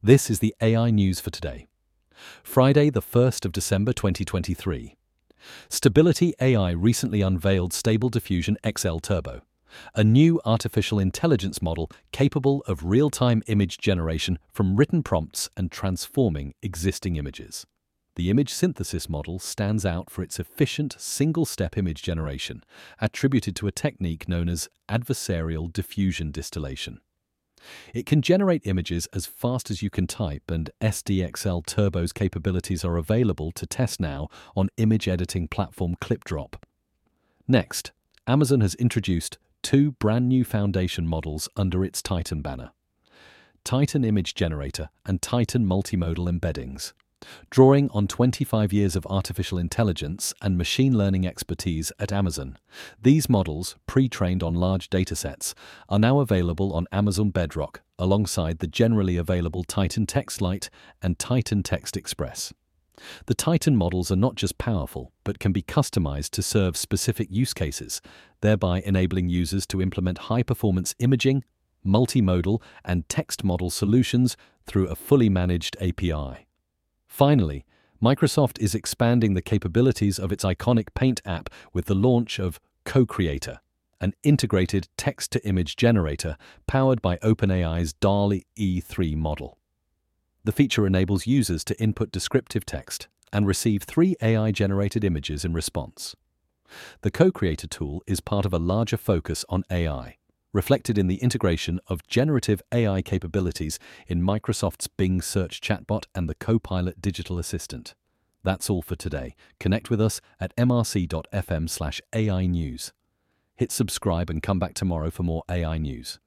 This is the AI news for today, Friday, the 1st of December 2023. Stability AI recently unveiled Stable Diffusion XL Turbo, a new artificial intelligence model capable of real time image generation from written prompts and transforming existing images. The image synthesis model stands out for its efficient single step image generation, attributed to a technique known as adversarial diffusion distillation. It can generate images as fast as you can type, and SDXL Turbo's capabilities are available to test now on image editing platform ClipDrop. Next, Amazon has introduced two brand new foundation models under its Titan banner Titan Image Generator and Titan Multimodal Embeddings. Drawing on 25 years of artificial intelligence and machine learning expertise at Amazon, these models, pre trained on large datasets, are now available on Amazon Bedrock alongside the generally available Titan TextLite and Titan Text Express. The Titan models are not just powerful, but can be customized to serve specific use cases, thereby enabling users to implement high performance imaging, multimodal, and text model solutions through a fully managed API. Finally, Microsoft is expanding the capabilities of its iconic Paint app with the launch of Co-Creator, an integrated text-to-image generator powered by OpenAI's DALL E3 model. The feature enables users to input descriptive text and receive three AI-generated images in response. The Co-Creator tool is part of a larger focus on AI reflected in the integration of generative AI capabilities in Microsoft's Bing search chatbot and the Copilot digital assistant. That's all for today. Connect with us at mrc.fm/ai news. Hit subscribe and come back tomorrow for more AI news.